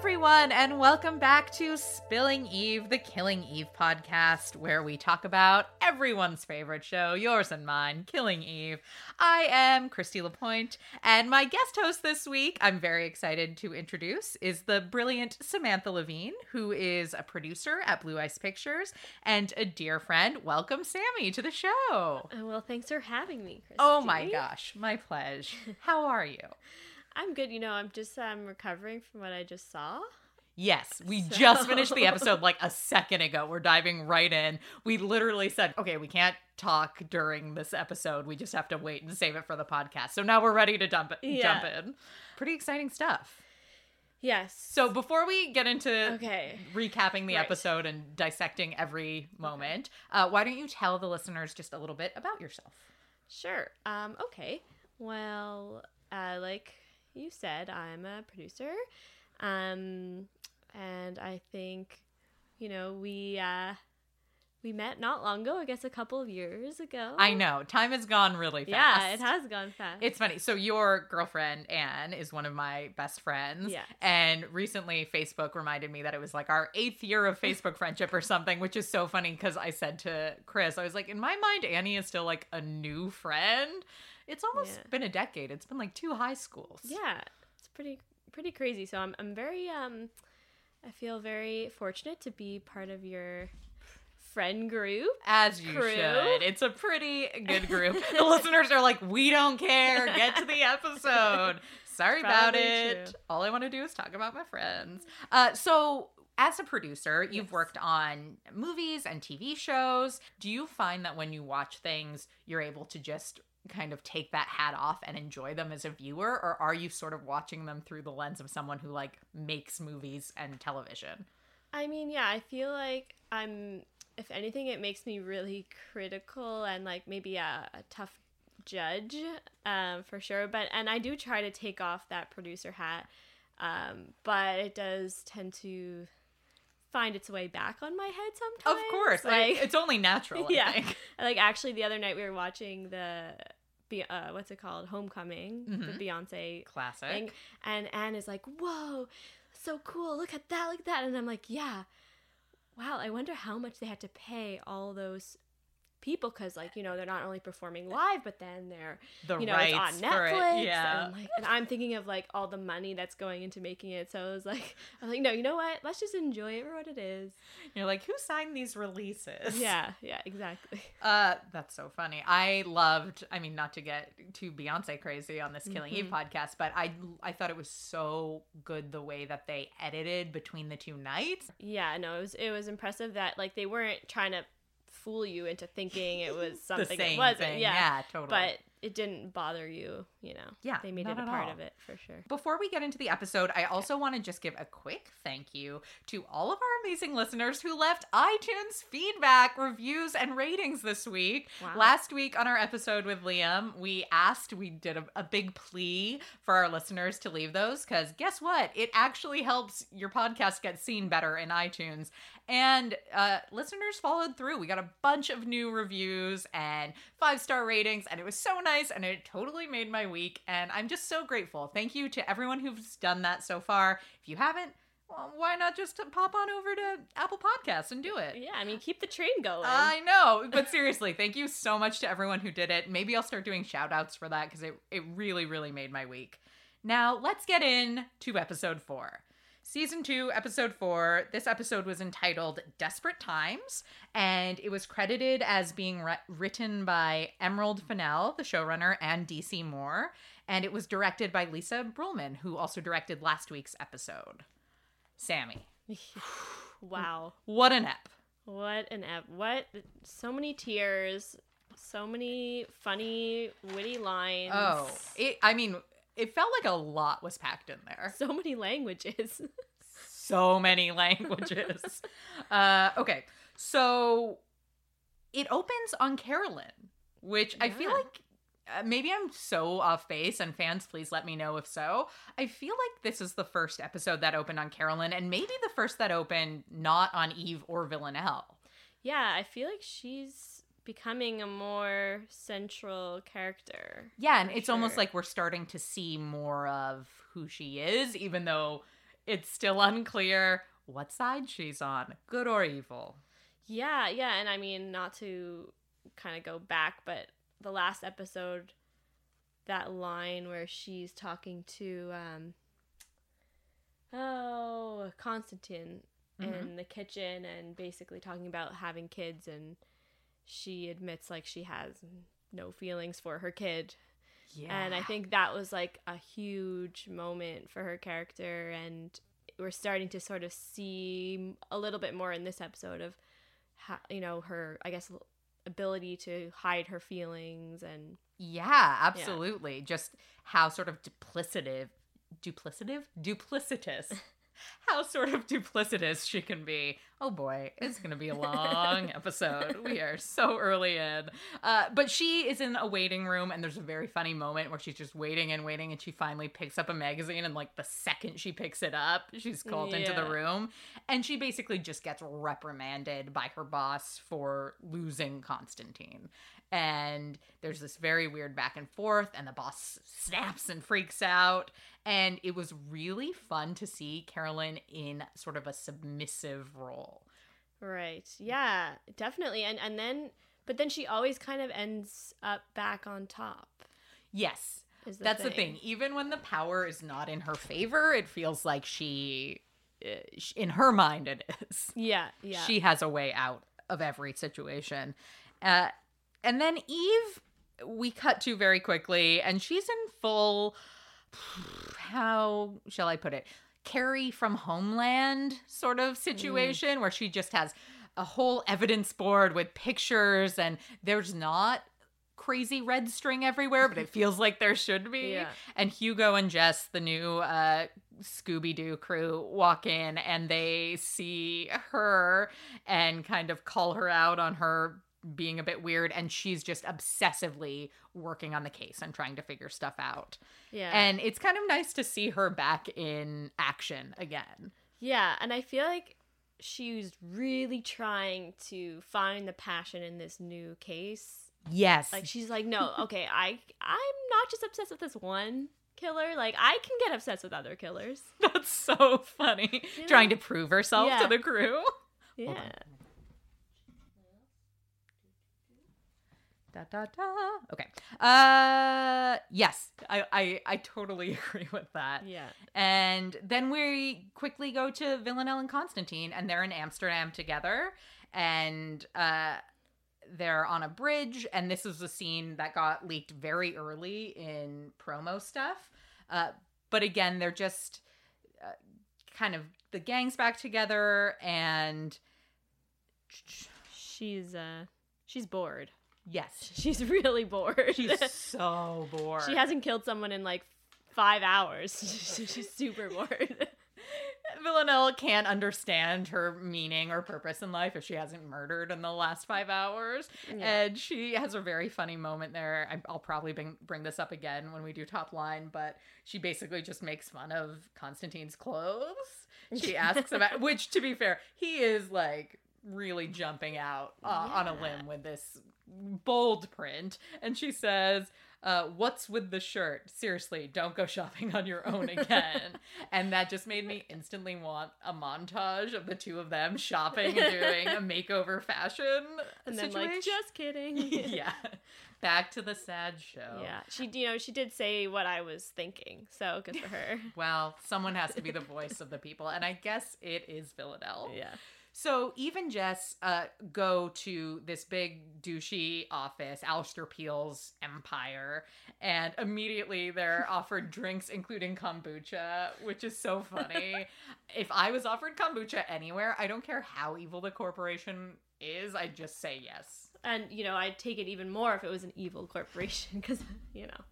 Everyone, and welcome back to Spilling Eve, the Killing Eve podcast, where we talk about everyone's favorite show, yours and mine, Killing Eve. I am Kristy Lapointe, and my guest host this week, I'm very excited to introduce, is the brilliant Samantha Levine, who is a producer at Blue Ice Pictures and a dear friend. Welcome, Sammy, to the show. Uh, well, thanks for having me, Kristy. Oh my gosh, my pleasure. How are you? I'm good. You know, I'm just I'm um recovering from what I just saw. Yes, we So- just finished the episode like a second ago. We're diving right in. We literally said, okay, we can't talk during this episode. We just have to wait and save it for the podcast. So now we're ready to dump it, Yeah. jump in. Pretty exciting stuff. Yes. So before we get into Okay. recapping the Right. episode and dissecting every moment, uh, why don't you tell the listeners just a little bit about yourself? Sure. Um. Okay. Well, uh, like you said, I'm a producer. Um, and I think, you know, we uh, we met not long ago. I guess a couple of years ago. I know time has gone really fast. Yeah, it has gone fast. It's funny. So your girlfriend Anne is one of my best friends. Yes. And recently Facebook reminded me that it was like our eighth year of Facebook friendship or something, which is so funny because I said to Chris, I was like, in my mind, Annie is still like a new friend. It's almost Yeah. been a decade. It's been like two high schools. yeah it's pretty pretty crazy so i'm, I'm very um i feel very fortunate to be part of your friend group As you Crew. should. It's a pretty good group. the listeners are like, we don't care. Get to the episode. Sorry about it. true. All I want to do is talk about my friends. Uh, so, as a producer, you've Yes. worked on movies and TV shows. Do you find that when you watch things, you're able to just kind of take that hat off and enjoy them as a viewer or are you sort of watching them through the lens of someone who like makes movies and television? I mean yeah i feel like i'm if anything it makes me really critical and like maybe a, a tough judge um for sure. But and i do try to take off that producer hat um but it does tend to find its way back on my head sometimes of course I- like it's only natural I yeah. think. like actually the other night we were watching the Be- uh, what's it called? Homecoming Mhm. the beyonce classic. thing. And anne is like whoa so cool look at that look at that. And i'm like yeah. Wow i wonder how much they had to pay all those people because like you know they're not only performing live but then they're the you know it's on for it, netflix yeah and, like, and i'm thinking of like all the money that's going into making it so i was like i'm like no you know what let's just enjoy it for what it is You're like, who signed these releases? yeah yeah exactly Uh, that's so funny. I loved. I mean, not to get too Beyonce crazy on this Killing Eve podcast, but I I thought it was so good the way that they edited between the two nights. Yeah, no, it was it was impressive that like they weren't trying to fool you into thinking it was something it wasn't. thing. Yeah. yeah, totally. But it didn't bother you, you know. Yeah, They made it a part all. of it for sure. Before we get into the episode, I also want to just give a quick thank you to all of our amazing listeners who left iTunes feedback, reviews, and ratings this week. Wow. Last week on our episode with Liam, we asked, we did a, a big plea for our listeners to leave those because guess what? It actually helps your podcast get seen better in iTunes. And uh, listeners followed through. We got a bunch of new reviews and five star ratings, and it was so nice and it totally made my week. And I'm just so grateful. Thank you to everyone who's done that so far. If you haven't, well, why not just pop on over to Apple Podcasts and do it? Yeah, I mean, keep the train going. I know, but seriously, thank you so much to everyone who did it. Maybe I'll start doing shout outs for that because it, it really, really made my week. Now, let's get in to episode four. Season 2, episode 4. This episode was entitled Desperate Times, and it was credited as being ri- written by Emerald Fennell, the showrunner, and DC Moore, and it was directed by Lisa Brühlmann, who also directed last week's episode. Sammy, wow. what an ep. What an ep. What? So many tears. So many funny, witty lines. Oh, it, I mean, it felt like a lot was packed in there. so many languages. so many languages. uh, okay, so it opens on Carolyn, which I feel like uh, maybe I'm so off base, and fans, please let me know if so. I feel like this is the first episode that opened on Carolyn, and maybe the first that opened not on Eve or Villanelle. yeah, I feel like she's becoming a more central character. Yeah, and it's almost like we're starting to see more of who she is, even though it's still unclear what side she's on, good or evil. Yeah, yeah, and I mean not to kind of go back, but the last episode that line where she's talking to um oh, Constantine in the kitchen and basically talking about having kids and she admits like she has no feelings for her kid. Yeah. And I think that was like a huge moment for her character. And we're starting to sort of see a little bit more in this episode of, how, you know, her, I guess, ability to hide her feelings. And Yeah, absolutely. Just how sort of duplicative, duplicative, duplicitous, how sort of duplicitous she can be. Oh boy, it's gonna be a long episode. We are so early in, uh, but she is in a waiting room, and there's a very funny moment where she's just waiting and waiting, and she finally picks up a magazine, and like the second she picks it up, she's called into the room, and she basically just gets reprimanded by her boss for losing Constantine and there's this very weird back and forth and the boss snaps and freaks out and it was really fun to see carolyn in sort of a submissive role right. Yeah, definitely. And, and then, but then she always kind of ends up back on top. yes the that's the thing even when the power is not in her favor it feels like she uh, in her mind it is Yeah, yeah. she has a way out of every situation. Uh, and then Eve, we cut to very quickly, and she's in full. How shall I put it? Carrie from Homeland sort of situation where she just has a whole evidence board with pictures, and there's not crazy red string everywhere, but it feels like there should be. Yeah. And Hugo and Jess, the new uh, Scooby Doo crew, walk in and they see her and kind of call her out on her being a bit weird. And she's just obsessively working on the case and trying to figure stuff out. yeah. And it's kind of nice to see her back in action again. Yeah, and I feel like she's really trying to find the passion in this new case. Yes. Like she's like, no, okay, I I'm not just obsessed with this one killer. Like I can get obsessed with other killers. That's so funny. Trying to prove herself Yeah. to the crew. Yeah. Da, da, da. Okay. Uh yes, I, I I totally agree with that. Yeah. And then we quickly go to Villanelle and Constantine, and they're in Amsterdam together, and uh, they're on a bridge. And this is a scene that got leaked very early in promo stuff. Uh, but again, they're just uh, kind of the gang's back together, and She's uh she's bored. Yes, She's really bored. she's so bored. she hasn't killed someone in like five hours. she's super bored. Villanelle can't understand her meaning or purpose in life if she hasn't murdered in the last five hours. And she has a very funny moment there. I'll probably bring, bring this up again when we do top line, but she basically just makes fun of Constantine's clothes. She asks about, which to be fair, he is like really jumping out uh, on a limb with this bold print, and she says, uh, "What's with the shirt? Seriously, don't go shopping on your own again." and that just made me instantly want a montage of the two of them shopping and doing a makeover fashion And then situation. like, just kidding. yeah, back to the sad show. Yeah, she you know she did say what I was thinking, so good for her. Well, someone has to be the voice of the people, and I guess it is Villanelle. yeah, So Eve and Jess uh, go to this big douchey office, Alistair Peel's empire, and immediately they're offered drinks, including kombucha, which is so funny. if I was offered kombucha anywhere, I don't care how evil the corporation is, I'd just say yes. and you know I'd take it even more if it was an evil corporation because you know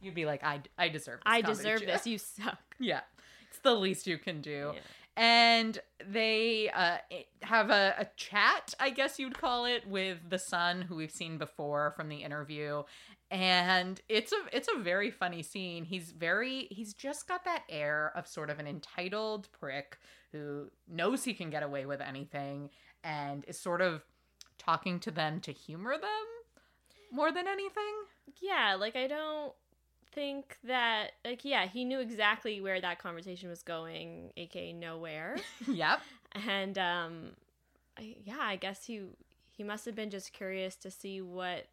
You'd be like, I, I deserve this I deserve this. You suck. Yeah, it's the least you can do. Yeah. And they uh, have a, a chat, I guess you'd call it, with the son who we've seen before from the interview. And it's a it's a very funny scene. He's very he's just got that air of sort of an entitled prick who knows he can get away with anything and is sort of talking to them to humor them more than anything. Yeah, like I don't think that like yeah he knew exactly where that conversation was going, aka nowhere. yep. and um I, yeah i guess he he must have been just curious to see what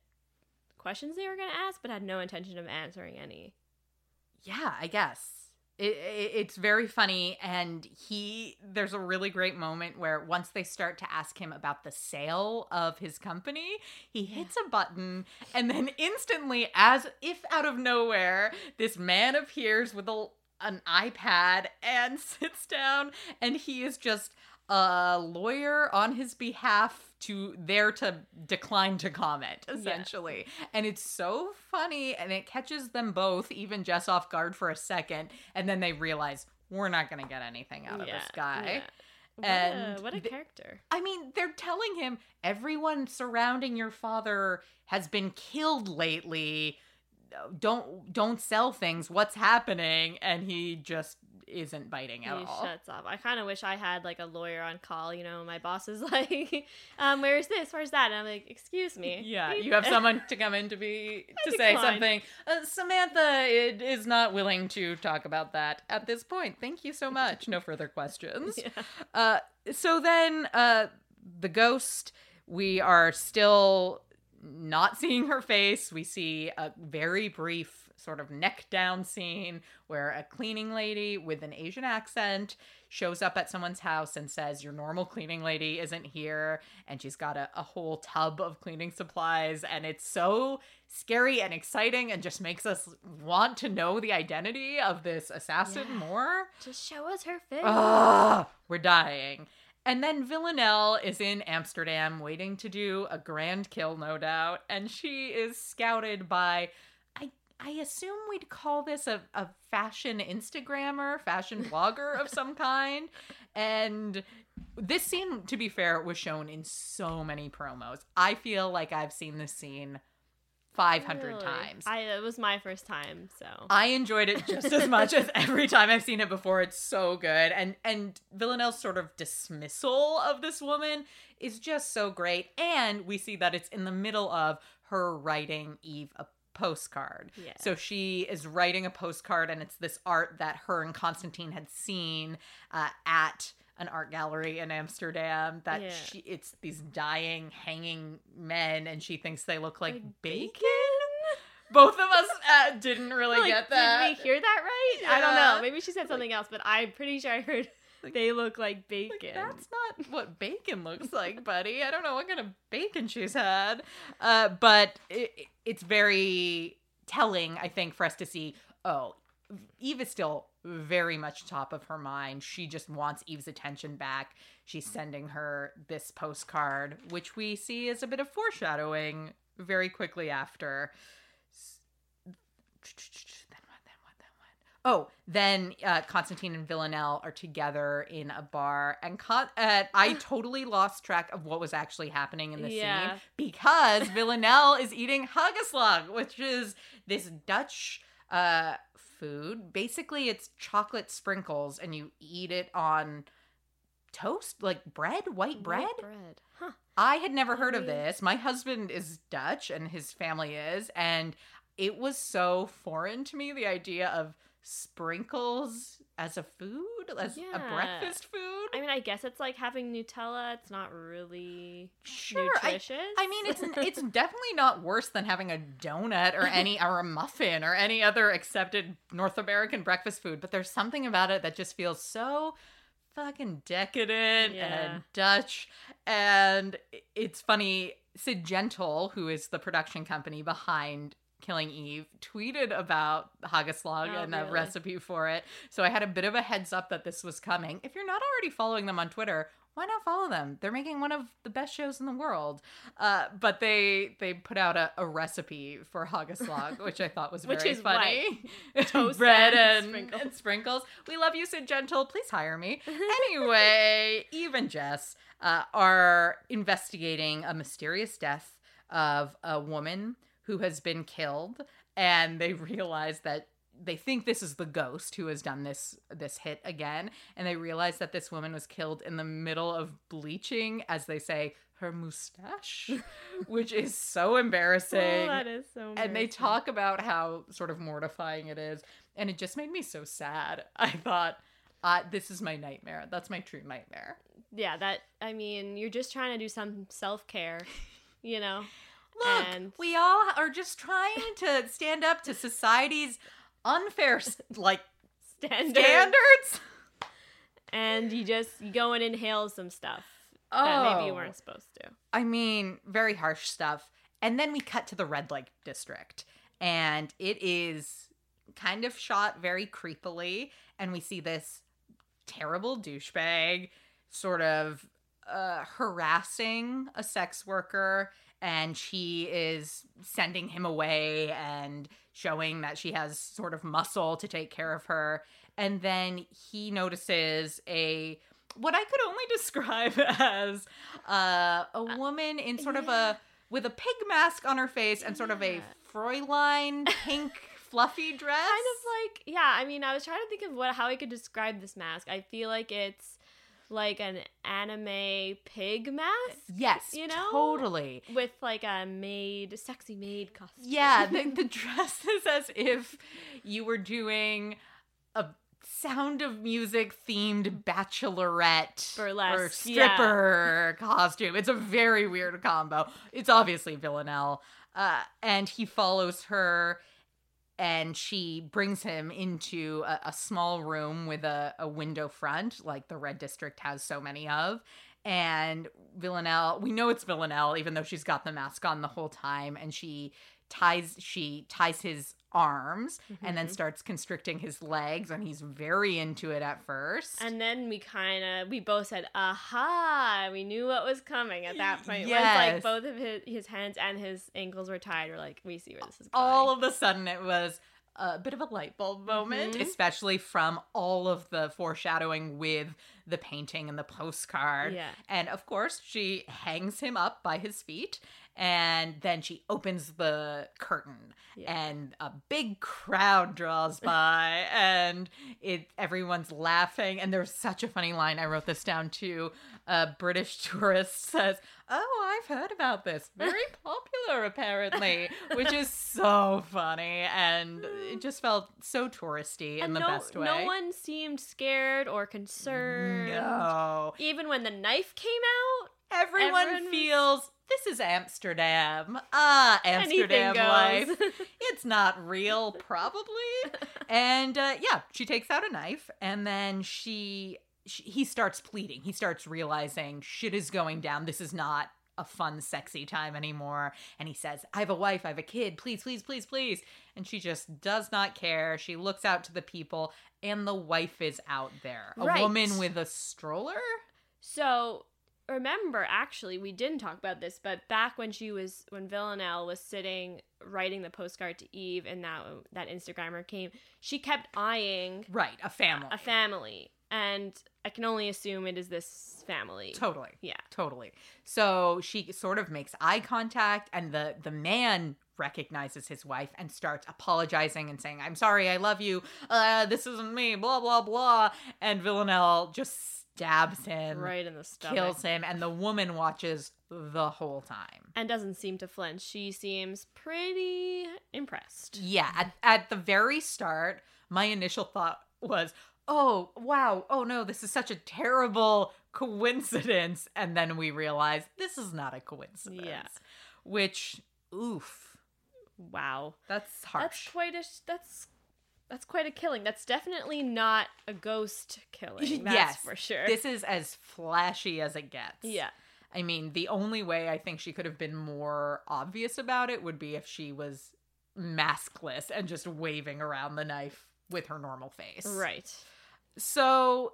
questions they were going to ask but had no intention of answering any Yeah, I guess. It, it, it's very funny and he there's a really great moment where once they start to ask him about the sale of his company he hits a button and then instantly as if out of nowhere this man appears with a, an ipad and sits down and he is just a lawyer on his behalf to there to decline to comment essentially and it's so funny and it catches them both even jess off guard for a second and then they realize we're not going to get anything out of this guy What And a, what a character I mean, they're telling him everyone surrounding your father has been killed lately. Don't don't sell things. What's happening? And he just isn't biting at all. he all. shuts up i kind of wish i had like a lawyer on call you know my boss is like um where's this where's that and i'm like excuse me Yeah, you have someone to come in to be to say decline. something. Uh, Samantha is not willing to talk about that at this point. Thank you so much. No further questions. Yeah. Uh, so then, uh, the ghost. We are still not seeing her face. We see a very brief sort of neck down scene where a cleaning lady with an Asian accent shows up at someone's house and says, Your normal cleaning lady isn't here. And she's got a, a whole tub of cleaning supplies. And it's so scary and exciting and just makes us want to know the identity of this assassin more. just show us her face Ugh, we're dying. And then Villanelle is in Amsterdam waiting to do a grand kill, no doubt. And she is scouted by, I, assume we'd call this a, a fashion Instagrammer, fashion blogger of some kind. And this scene, to be fair, was shown in so many promos. I feel like I've seen this scene 500 Really? times. i it was my first time so I enjoyed it just as much as every time I've seen it before. It's so good, and and Villanelle's sort of dismissal of this woman is just so great. And we see that it's in the middle of her writing Eve a postcard. Yeah. So she is writing a postcard, and it's this art that her and Constantine had seen uh, at an art gallery in Amsterdam. That Yeah. she it's these dying, hanging men, and she thinks they look like, Like bacon. bacon? Both of us uh, didn't really Like, get that. Did we hear that right? I don't know. Maybe she said something else, but I'm pretty sure I heard they look like Like, bacon. that's not what bacon looks like, buddy. I don't know what kind of bacon she's had. Uh, but it, it's very telling, I think, for us to see oh, Eve is still very much top of her mind. She just wants Eve's attention back. She's sending her this postcard, which we see as a bit of foreshadowing very quickly after. Then what? Then what? Then what? Oh, then uh, Constantine and Villanelle are together in a bar, and Con- uh, I totally lost track of what was actually happening in the Yeah. scene because Villanelle is eating hagelslag, which is this Dutch uh, food. Basically, it's chocolate sprinkles, and you eat it on toast, like bread, white bread. White bread. Huh. I had never heard of this. My husband is Dutch and his family is, and it was so foreign to me the idea of sprinkles as a food, as a breakfast food. I mean, I guess it's like having Nutella. It's not really Sure, nutritious. I mean, it's it's definitely not worse than having a donut or any or a muffin or any other accepted North American breakfast food. But there's something about it that just feels so fucking decadent Yeah. and Dutch. And it's funny. Sid Gentle, who is the production company behind Killing Eve, tweeted about Hagelslag Oh, and a really? recipe for it. So I had a bit of a heads up that this was coming. If you're not already following them on Twitter, why not follow them? They're making one of the best shows in the world. Uh, but they they put out a, a recipe for hagelslag, which I thought was Which very is funny. Toast bread and and, sprinkles. and sprinkles. We love you, Sid Gentle. Please hire me. Anyway, Eve and Jess uh, are investigating a mysterious death of a woman who has been killed, and they realize that they think this is the ghost who has done this this hit again and they realize that this woman was killed in the middle of bleaching as they say her mustache which is so embarrassing Oh, that is so. and they talk about how sort of mortifying it is and it just made me so sad i thought uh, this is my nightmare that's my true nightmare Yeah, that. I mean, you're just trying to do some self care, you know. Look And- we all are just trying to stand up to society's unfair like Standards. standards And you just you go and inhale some stuff that maybe you Oh. weren't supposed to. I mean, very harsh stuff. And then we cut to the red light district, and it is kind of shot very creepily. And we see this terrible douchebag sort of uh, harassing a sex worker, and she is sending him away and showing that she has sort of muscle to take care of her. And then he notices a what I could only describe as uh, a woman in sort of a with a pig mask on her face and sort of a Yeah. Fräulein pink fluffy dress. Kind of like yeah. I mean, I was trying to think of what how I could describe this mask. I feel like it's like an anime pig mask yes, you know? totally. with like a maid, sexy maid costume. Yeah, the, the dress is as if you were doing a sound of music themed bachelorette or Burlesque, yeah. stripper costume. It's a very weird combo. It's obviously Villanelle. Uh, and he follows her and she brings him into a, a small room with a, a window front, like the Red District has so many of. And Villanelle, we know it's Villanelle, even though she's got the mask on the whole time, and she ties she ties his arms and then starts constricting his legs, and he's very into it at first. And then we kind of we both said, "Aha!" We knew what was coming at that point. Once Yes. like both of his his hands and his ankles were tied, we're like, "We see where this is going." all of a sudden it was a bit of a light bulb moment, Mhm. especially from all of the foreshadowing with the painting and the postcard. Yeah. And of course, she hangs him up by his feet and then she opens the curtain Yeah. and a big crowd draws by and it everyone's laughing and there's such a funny line i wrote this down too a british tourist says oh i've heard about this very popular apparently which is so funny and it just felt so touristy in and the no, best way no one seemed scared or concerned. no Even when the knife came out, everyone, Everyone feels this is amsterdam. Ah amsterdam life. it's not real probably. And uh, yeah she takes out a knife and then she, she he starts pleading. He starts realizing shit is going down. This is not a fun sexy time anymore. And he says i have a wife i have a kid. Please please please please. And she just does not care. She looks out to the people and the wife is out there. A Right. woman with a stroller? So remember, actually, we didn't talk about this, but back when she was when Villanelle was sitting writing the postcard to Eve, and that that Instagrammer came, she kept eyeing right a family a family, and I can only assume it is this family. Totally. Yeah. Totally. So she sort of makes eye contact and the the man recognizes his wife and starts apologizing and saying, "I'm sorry, I love you. Uh this isn't me, blah blah blah." And Villanelle just stabs him, right in the stomach. kills him, and the woman watches the whole time. and doesn't seem to flinch. She seems pretty impressed. Yeah, at, at the very start, my initial thought was, oh, wow, oh no, this is such a terrible coincidence. And then we realize this is not a coincidence. Yeah. Which, oof, Wow. that's harsh. That's quite a that's that's quite a killing. That's definitely not a ghost killing. That's yes, for sure. This is as flashy as it gets. yeah. I mean, the only way I think she could have been more obvious about it would be if she was maskless and just waving around the knife with her normal face. Right. So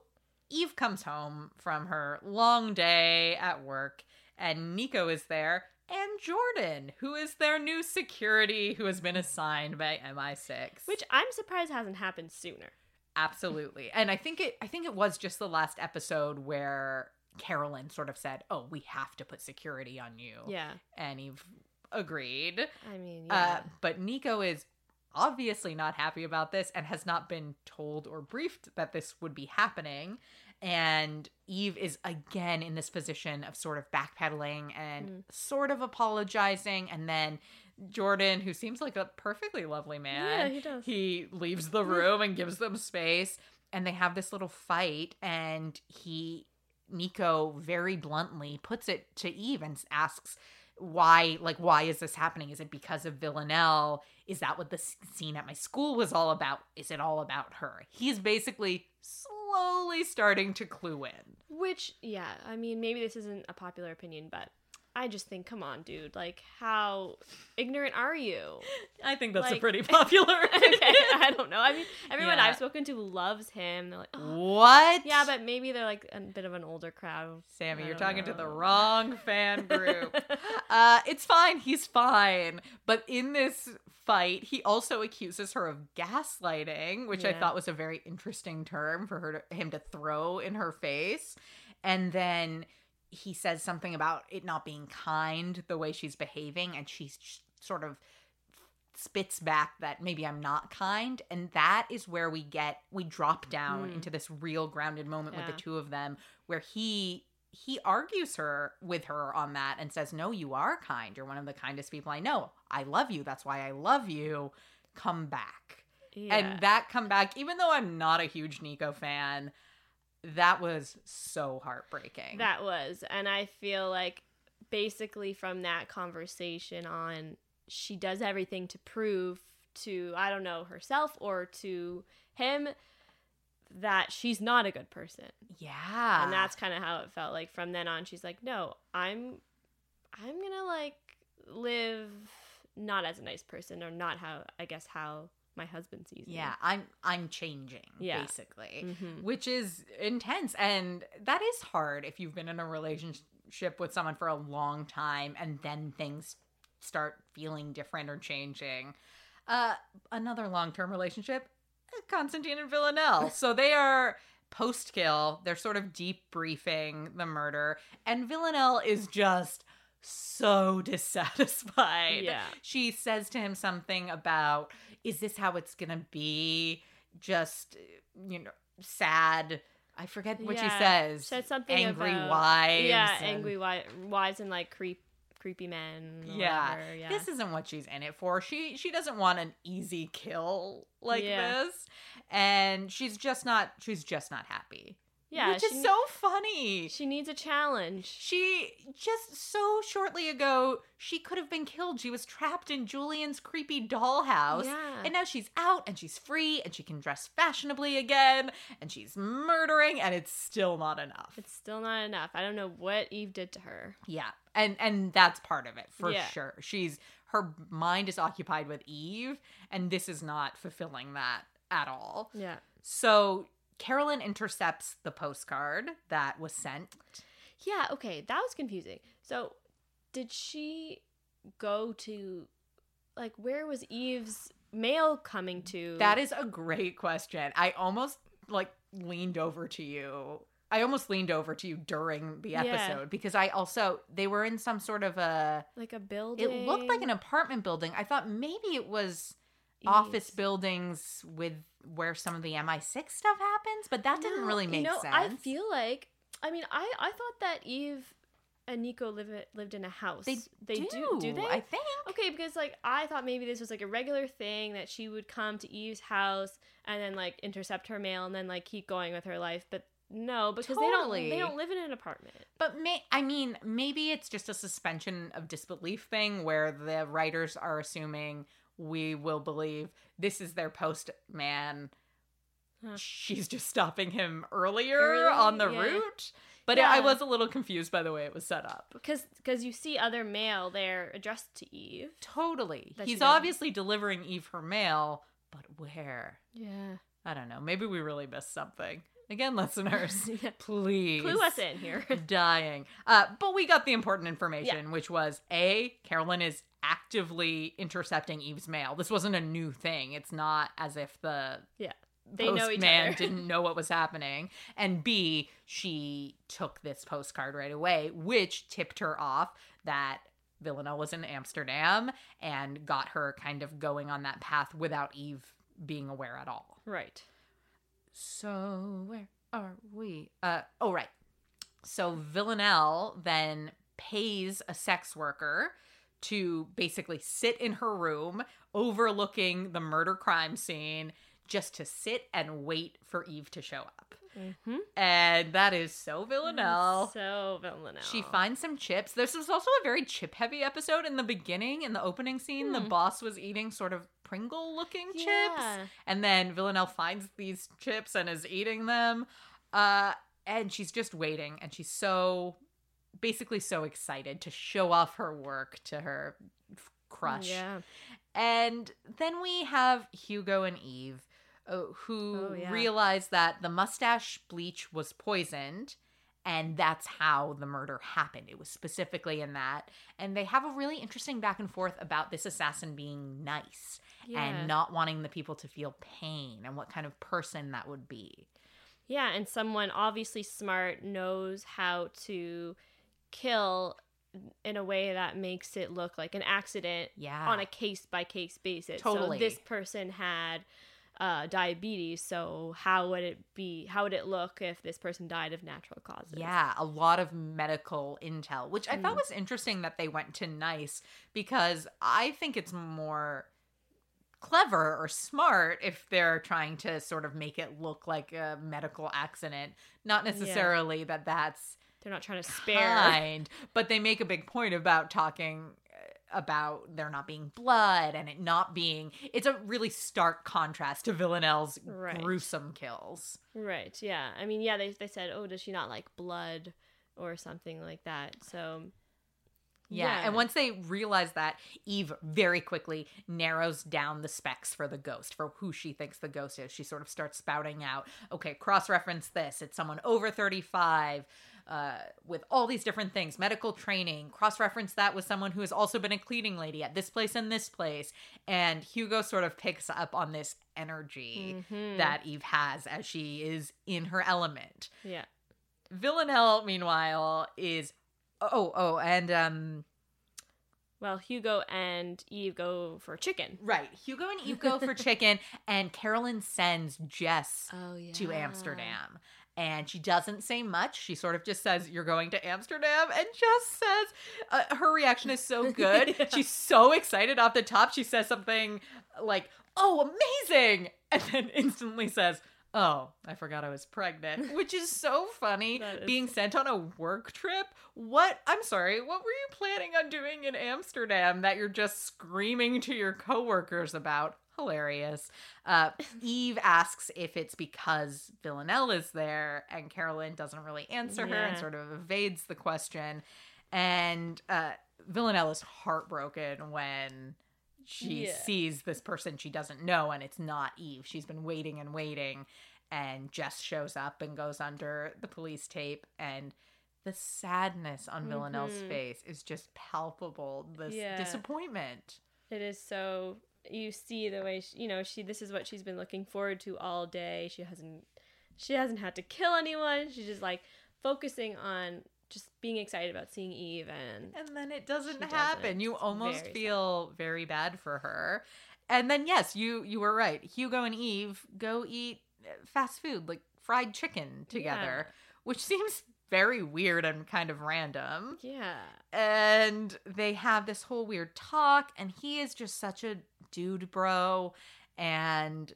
Eve comes home from her long day at work, and Nico is there, and Jordan, who is their new security who has been assigned by MI6. Which I'm surprised hasn't happened sooner. absolutely. And I think it I think it was just the last episode where Carolyn sort of said, "Oh, we have to put security on you." Yeah. And Eve agreed. I mean, Uh, but Nico is obviously not happy about this and has not been told or briefed that this would be happening. And Eve is again in this position of sort of backpedaling and Mm. sort of apologizing. And then Jordan, who seems like a perfectly lovely man, Yeah, he does. he leaves the room and gives them space. And they have this little fight. And he, Nico, very bluntly puts it to Eve and asks, why like why is this happening is it because of villanelle is that what the scene at my school was all about is it all about her he's basically slowly starting to clue in Which, yeah, I mean, maybe this isn't a popular opinion, but I just think, come on, dude. Like, how ignorant are you? i think that's a pretty popular okay. I don't know. I mean, everyone Yeah. I've spoken to loves him. They're like, oh. what yeah, but maybe they're like a bit of an older crowd. sammy I you're talking to the wrong fan group uh it's fine he's fine but in this fight. He also accuses her of gaslighting which i thought was a very interesting term for her to, him to throw in her face. And then he says something about it not being kind the way she's behaving and she sort of spits back that maybe I'm not kind. And that is where we get we drop down Hmm. into this real grounded moment with the two of them where he he argues her with her on that and says no you are kind. You're one of the kindest people I know. I love you. That's why I love you. Come back. Yeah. and that come back even though I'm not a huge Nico fan that was so heartbreaking. That was. And I feel like basically from that conversation on, she does everything to prove to, I don't know, herself or to him that she's not a good person. yeah And that's kind of how it felt. Like from then on, she's like, no, I'm, I'm gonna like live not as a nice person or not how, I guess, how my husband sees me. Yeah, I'm I'm changing Yeah. basically, Mhm. which is intense and that is hard if you've been in a relationship with someone for a long time and then things start feeling different or changing. Uh another long-term relationship, Constantine and Villanelle. so they are post kill, they're sort of debriefing the murder and Villanelle is just so dissatisfied. Yeah. She says to him something about, is this how it's going to be? Just, you know, sad. I forget what she Yeah. says. Said something Angry about, wives. Yeah, and- angry wives and like creep, creepy men. Yeah. yeah. This isn't what she's in it for. She she doesn't want an easy kill like Yeah. this. And she's just not she's just not happy. Yeah, Which is so funny. She needs a challenge. She just so shortly ago, she could have been killed. She was trapped in Julian's creepy dollhouse. Yeah. And now she's out and she's free and she can dress fashionably again and she's murdering and it's still not enough. It's still not enough. I don't know what Eve did to her. yeah. And and that's part of it for Yeah. sure. She's her mind is occupied with Eve and this is not fulfilling that at all. Yeah. So Carolyn intercepts the postcard that was sent. Yeah, okay, that was confusing. So, did she go to like where was Eve's mail coming to? That is a great question. I almost like leaned over to you. I almost leaned over to you during the Yeah. episode because I also they were in some sort of a like a building. it looked like an apartment building. I thought maybe it was office buildings with where some of the MI6 stuff happens, but that didn't really make you know, sense. I feel like I mean, I I thought that Eve and Nico live lived in a house. They they do. do, Do they? I think. Okay, because like I thought maybe this was like a regular thing that she would come to Eve's house and then like intercept her mail and then like keep going with her life, but no, because they don't they don't live in an apartment. But may I mean, maybe it's just a suspension of disbelief thing where the writers are assuming we will believe this is their postman. Huh. She's just stopping him earlier Early, on the yeah. route. But Yeah. I was a little confused by the way it was set up. Because because you see other mail there addressed to Eve. Totally. He's obviously delivering Eve her mail, but where? Yeah. I don't know. Maybe we really missed something. Again, listeners, Yeah. please Clue us in here. dying. Uh, but we got the important information, which was A, Carolyn is actively intercepting Eve's mail. This wasn't a new thing. It's not as if the yeah. They know each postman other. didn't know what was happening. And B, she took this postcard right away, which tipped her off that Villanelle was in Amsterdam and got her kind of going on that path without Eve being aware at all. right. So where are we? Uh oh right. So Villanelle then pays a sex worker to basically sit in her room overlooking the murder crime scene just to sit and wait for Eve to show up. Mm-hmm. And that is so Villanelle. So Villanelle. She finds some chips. This was also a very chip heavy episode in the beginning, in the opening scene. The Hmm. boss was eating sort of Pringle looking chips. And then Villanelle finds these chips and is eating them. Uh, and she's just waiting. And she's so, basically, so excited to show off her work to her f- crush. Yeah. And then we have Hugo and Eve, Uh, who Oh, yeah. realize that the mustache bleach was poisoned. And that's how the murder happened. It was specifically in that. And they have a really interesting back and forth about this assassin being nice Yeah. and not wanting the people to feel pain and what kind of person that would be. Yeah, and someone obviously smart knows how to kill in a way that makes it look like an accident Yeah. on a case by case basis. Totally. So this person had uh, diabetes, so how would it be? How would it look if this person died of natural causes? Yeah, a lot of medical intel, which I Mm. thought was interesting that they went to nice because I think it's more clever or smart if they're trying to sort of make it look like a medical accident, not necessarily that that's they're not trying to spare. kind, but they make a big point about talking about there not being blood and it not being it's a really stark contrast to Villanelle's Right. gruesome kills. Right. Yeah. I mean, yeah. They they said, oh, does she not like blood or something like that? So Yeah. And once they realize that, Eve very quickly narrows down the specs for the ghost, for who she thinks the ghost is. She sort of starts spouting out, okay, cross reference this. It's someone over 35 uh, with all these different things medical training, cross reference that with someone who has also been a cleaning lady at this place and this place. And Hugo sort of picks up on this energy Mhm. that Eve has as she is in her element. yeah. Villanelle, meanwhile, is. Oh, oh, and um, Well, Hugo and Eve go for chicken. Right. Hugo and Eve go for chicken, and Carolyn sends Jess Oh yeah. to Amsterdam. And she doesn't say much. She sort of just says, You're going to Amsterdam. And just says, uh, Her reaction is so good. Yeah. She's so excited off the top. She says something like, Oh, amazing. And then instantly says, Oh, I forgot I was pregnant, which is so funny. Is- Being sent on a work trip. What? I'm sorry. What were you planning on doing in Amsterdam that you're just screaming to your coworkers about? Hilarious. Uh, Eve asks if it's because Villanelle is there, and Carolyn doesn't really answer her and sort of evades the question. And uh, Villanelle is heartbroken when she Yeah. sees this person she doesn't know, and it's not Eve. She's been waiting and waiting, and Jess shows up and goes under the police tape, and the sadness on Villanelle's Mhm. face is just palpable. This Yeah. disappointment. It is so you see the way she, you know she this is what she's been looking forward to all day. She hasn't she hasn't had to kill anyone. She's just like focusing on just being excited about seeing Eve and And then it doesn't happen. doesn't. You almost very sad. feel very bad for her. And then yes, you you were right. Hugo and Eve go eat uh, fast food like fried chicken together, which seems very weird and kind of random. Yeah. And they have this whole weird talk, and he is just such a dude bro. And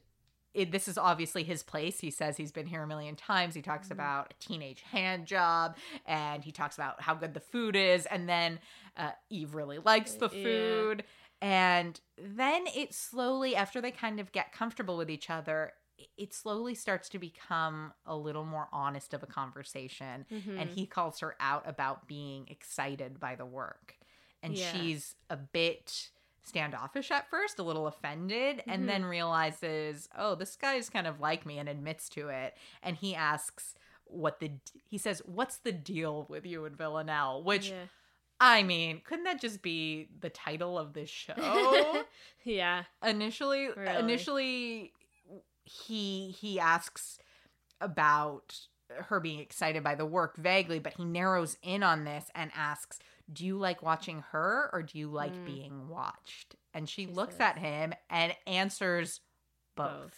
it, this is obviously his place. He says he's been here a million times. He talks about a teenage hand job, and he talks about how good the food is. And then uh, Eve really likes the Yeah. food. And then it slowly, after they kind of get comfortable with each other, it- it slowly starts to become a little more honest of a conversation. Mm-hmm. And he calls her out about being excited by the work. And Yeah. she's a bit standoffish at first, a little offended, and then Mm-hmm. realizes, oh, this guy's kind of like me and admits to it. And he asks, what the he says what's the deal with you and villanelle which Yeah. i mean couldn't that just be the title of this show yeah. initially Really? initially he he asks about her being excited by the work vaguely but he narrows in on this and asks do you like watching her or do you like Mm. being watched and she She looks says- at him and answers both,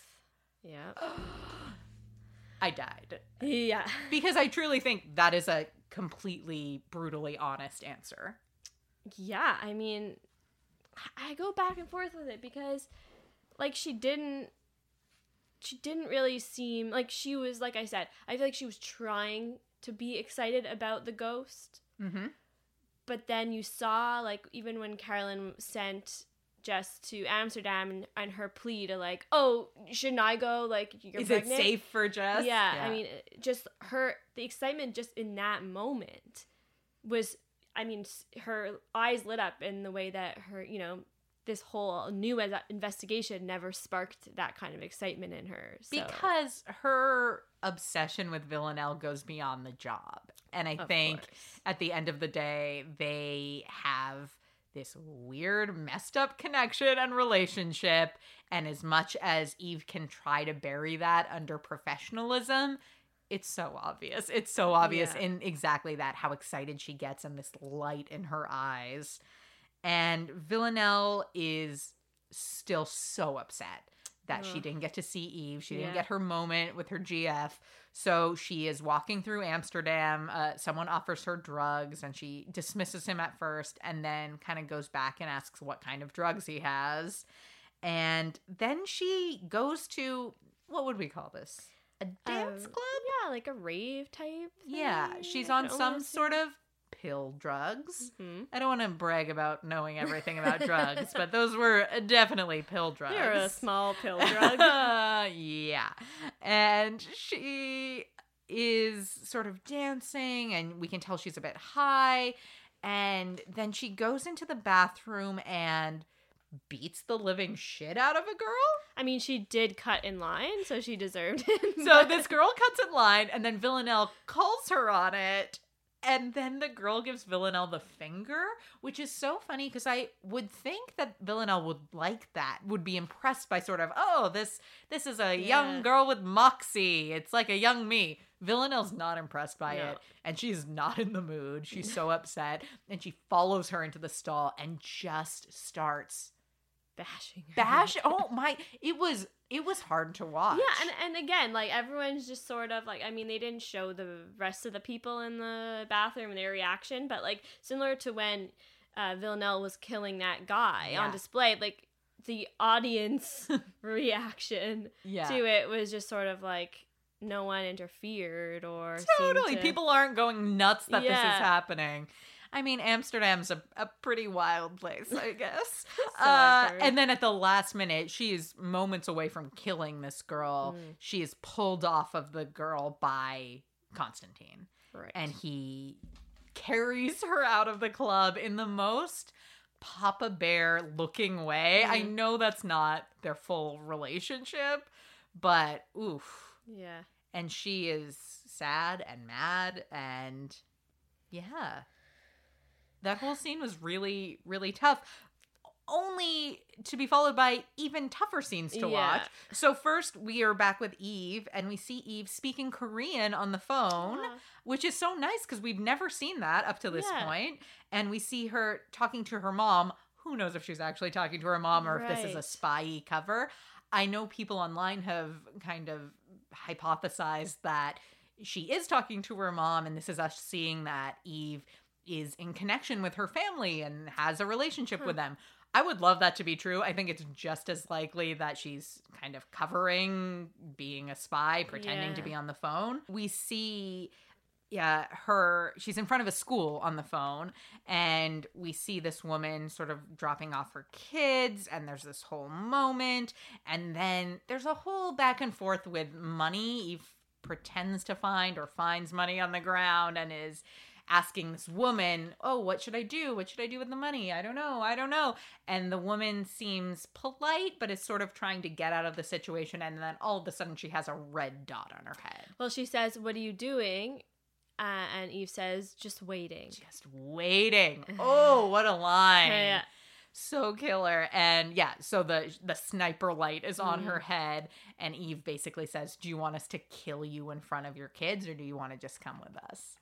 Yeah. i died Yeah. because i truly think that is a completely brutally honest answer Yeah, I mean, I go back and forth with it because, like, she didn't. She didn't really seem like she was like I said. I feel like she was trying to be excited about the ghost, mm-hmm. But then you saw like even when Carolyn sent Jess to Amsterdam and, and her plea to like, oh, shouldn't I go? Like, you're is pregnant. it safe for jess Yeah, I mean, just her the excitement just in that moment was. I mean, her eyes lit up in the way that her, you know, this whole new investigation never sparked that kind of excitement in her. So. because her obsession with Villanelle goes beyond the job. And I Of think course. at the end of the day, they have this weird, messed up connection and relationship. And as much as Eve can try to bury that under professionalism, it's so obvious. It's so obvious Yeah. in exactly that how excited she gets and this light in her eyes. And Villanelle is still so upset that she didn't get to see Eve. She didn't get her moment with her GF. So she is walking through Amsterdam. Uh, someone offers her drugs and she dismisses him at first and then kind of goes back and asks what kind of drugs he has. And then she goes to what would we call this? A dance Um, club? Yeah, like a rave type. Yeah, she's on some sort of pill drugs. Mhm. I don't want to brag about knowing everything about drugs, but those were definitely pill drugs. You're a small pill drug. yeah. And she is sort of dancing, and we can tell she's a bit high. And then she goes into the bathroom and beats the living shit out of a girl. I mean, she did cut in line, so she deserved it. So this girl cuts in line, and then Villanelle calls her on it. And then the girl gives Villanelle the finger, which is so funny because I would think that Villanelle would like that, would be impressed by sort of, oh, this this is a Yeah. young girl with moxie. It's like a young me. Villanelle's not impressed by No. it, and she's not in the mood. She's so upset, and she follows her into the stall and just starts bashing bash. Oh my! It was it was hard to watch. Yeah, and and again, like everyone's just sort of like I mean, they didn't show the rest of the people in the bathroom and their reaction, but like similar to when uh, Villanelle was killing that guy Yeah. on display, like the audience reaction yeah. to it was just sort of like no one interfered or Totally. to- People aren't going nuts that this is happening. I mean, Amsterdam's a, a pretty wild place, I guess. So uh, and then at the last minute, she is moments away from killing this girl. Mm. She is pulled off of the girl by Constantine. right. And he carries her out of the club in the most Papa Bear looking way. I Mhm. know that's not their full relationship, but oof yeah. and she is sad and mad and yeah that whole scene was really really tough only to be followed by even tougher scenes to Yeah. watch so first we are back with eve and we see eve speaking korean on the phone Aw. which is so nice because we've never seen that up to this Yeah. point and we see her talking to her mom who knows if she's actually talking to her mom or if this is a Right. spy cover i know people online have kind of hypothesized that she is talking to her mom, and this is us seeing that Eve is in connection with her family and has a relationship with hmm. them. I would love that to be true. I think it's just as likely that she's kind of covering being a spy, pretending to be on the phone. We see yeah, her she's in front of a school on the phone and we see this woman sort of dropping off her kids and there's this whole moment and then there's a whole back and forth with money. Eve pretends to find or finds money on the ground and is asking this woman, "Oh, what should I do? What should I do with the money? I don't know. I don't know." And the woman seems polite but is sort of trying to get out of the situation and then all of a sudden she has a red dot on her head. Well, she says, "What are you doing?" Uh, and Eve says, "Just waiting." just waiting. Oh, what a line. Yeah. So killer. And yeah, so the the sniper light is on her head and Eve basically says, "Do you want us to kill you in front of your kids or do you want to just come with us?"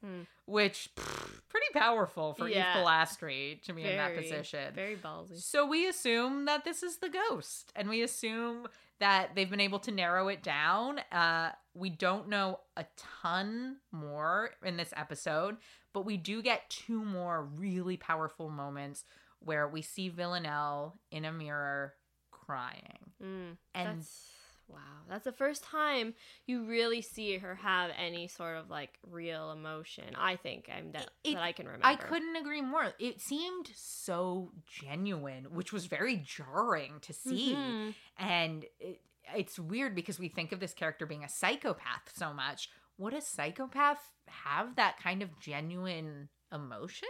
Which pff, pretty powerful for Yeah. Eve Polastri to be in that position. Very ballsy. So we assume that this is the ghost, and we assume that they've been able to narrow it down. Uh, we don't know a ton more in this episode, but we do get two more really powerful moments where we see Villanelle in a mirror crying. Mm, And that's wow. That's the first time you really see her have any sort of like real emotion. I think I'm that, It- that I can remember. I couldn't agree more. It seemed so genuine, which was very jarring to see. Mhm. And it, it's weird because we think of this character being a psychopath so much. Would a psychopath have that kind of genuine emotion?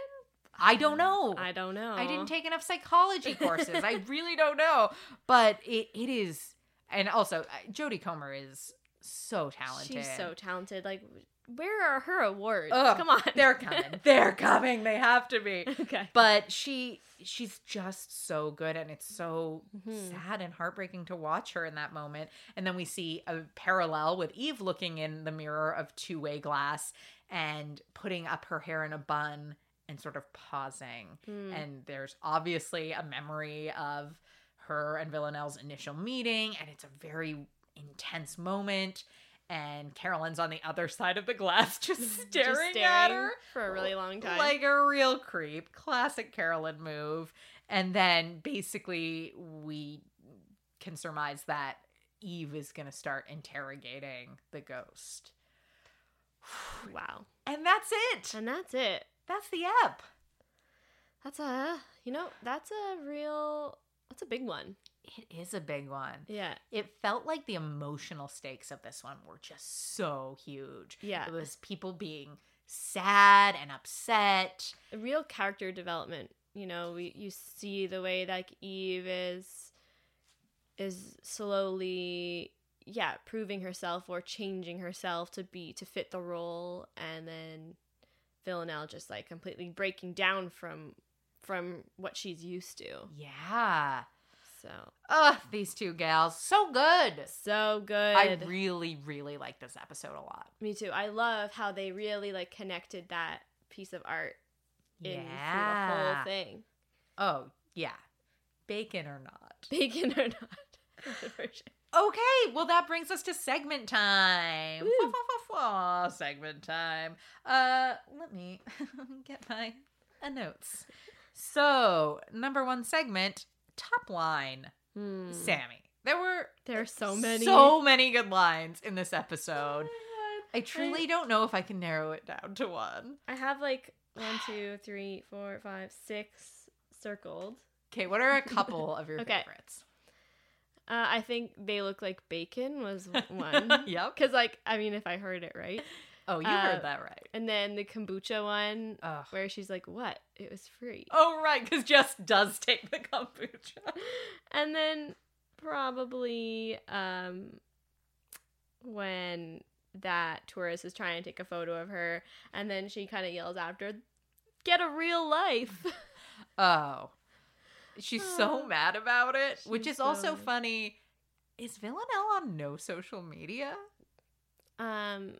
I don't know. I don't know. I didn't take enough psychology courses. I really don't know. But it, it is. And also, uh, Jodie Comer is so talented. She's so talented. Like, where are her awards? Ugh, Come on, They're coming. They're coming. They have to be. okay. But she she's just so good and it's so Mm-hmm. sad and heartbreaking to watch her in that moment. And then we see a parallel with Eve looking in the mirror of two-way glass and putting up her hair in a bun and sort of pausing. Hmm. And there's obviously a memory of her and Villanelle's initial meeting and it's a very intense moment and Carolyn's on the other side of the glass just staring, Just at her for a really long time. like a real creep. Classic Carolyn move. And then basically we can surmise that Eve is going to start interrogating the ghost. wow. And that's it. And that's it. That's the ep. That's a you know that's a real that's a big one. It is a big one. Yeah. It felt like the emotional stakes of this one were just so huge. Yeah. It was people being sad and upset. real character development. You know, we you see the way like Eve is is slowly yeah, proving herself or changing herself to be to fit the role and then Villanelle just like completely breaking down from from what she's used to. Yeah. So Ugh, these two gals. So good. so good. I really, really like this episode a lot. Me too. I love how they really like connected that piece of art in through the whole thing. Oh, yeah. Bacon or not. Bacon or not. Okay, well that brings us to segment time. Fa, fa, fa, segment time. Uh, let me get my uh, notes. So, number one segment, top line. Hmm. Sammy. There were There are so many. so many good lines in this episode. I truly don't know if I can narrow it down to one. I have like one, two, three, four, five, six circled. Okay, what are a couple of your Okay. favorites? Uh, I think they look like bacon was one. Yep. Because like I mean, if I heard it right, Oh, you Uh, heard that right. and then the kombucha one Ugh. where she's like, "What? It was free." Oh, right, because Jess does take the kombucha. And then probably um when that tourist is trying to take a photo of her and then she kind of yells after, "Get a real life." Oh. She's so Oh. mad about it, which She's is also so- funny. Is Villanelle on no social media? um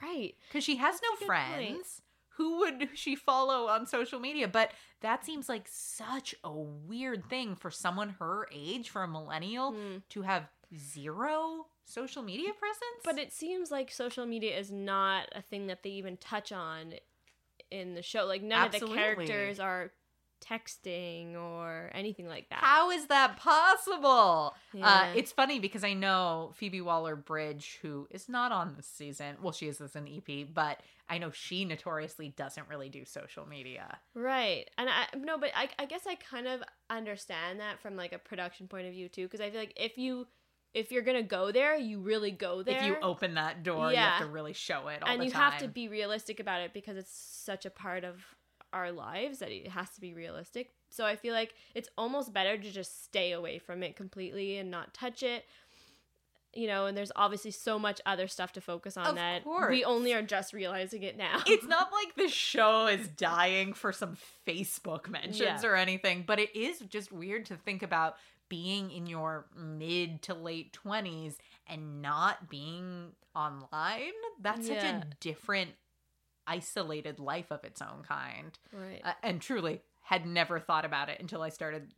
right. Because she has no That's a good point. friends. Who would she follow on social media? But that seems like such a weird thing for someone her age, for a millennial, Hmm. to have zero social media presence. But it seems like social media is not a thing that they even touch on in the show. Like none Absolutely. of the characters are texting or anything like that. How is that possible? Uh, it's funny because I know Phoebe Waller Bridge, who is not on this season. Well, she is as an EP, but I know she notoriously doesn't really do social media. Right. And I no, but I I guess I kind of understand that from like a production point of view too because I feel like if you if you're going to go there, you really go there. If you open that door, you Yeah. have to really show it all and you time. have to be realistic about it because it's such a part of our lives that it has to be realistic. So I feel like it's almost better to just stay away from it completely and not touch it. You know, and there's obviously so much other stuff to focus on Of that course. we only are just realizing it now. it's not like the show is dying for some Facebook mentions Yeah. or anything, but it is just weird to think about being in your mid to late 20s and not being online. That's such a different, isolated life of its own kind. right. Uh, and truly, had never thought about it until I started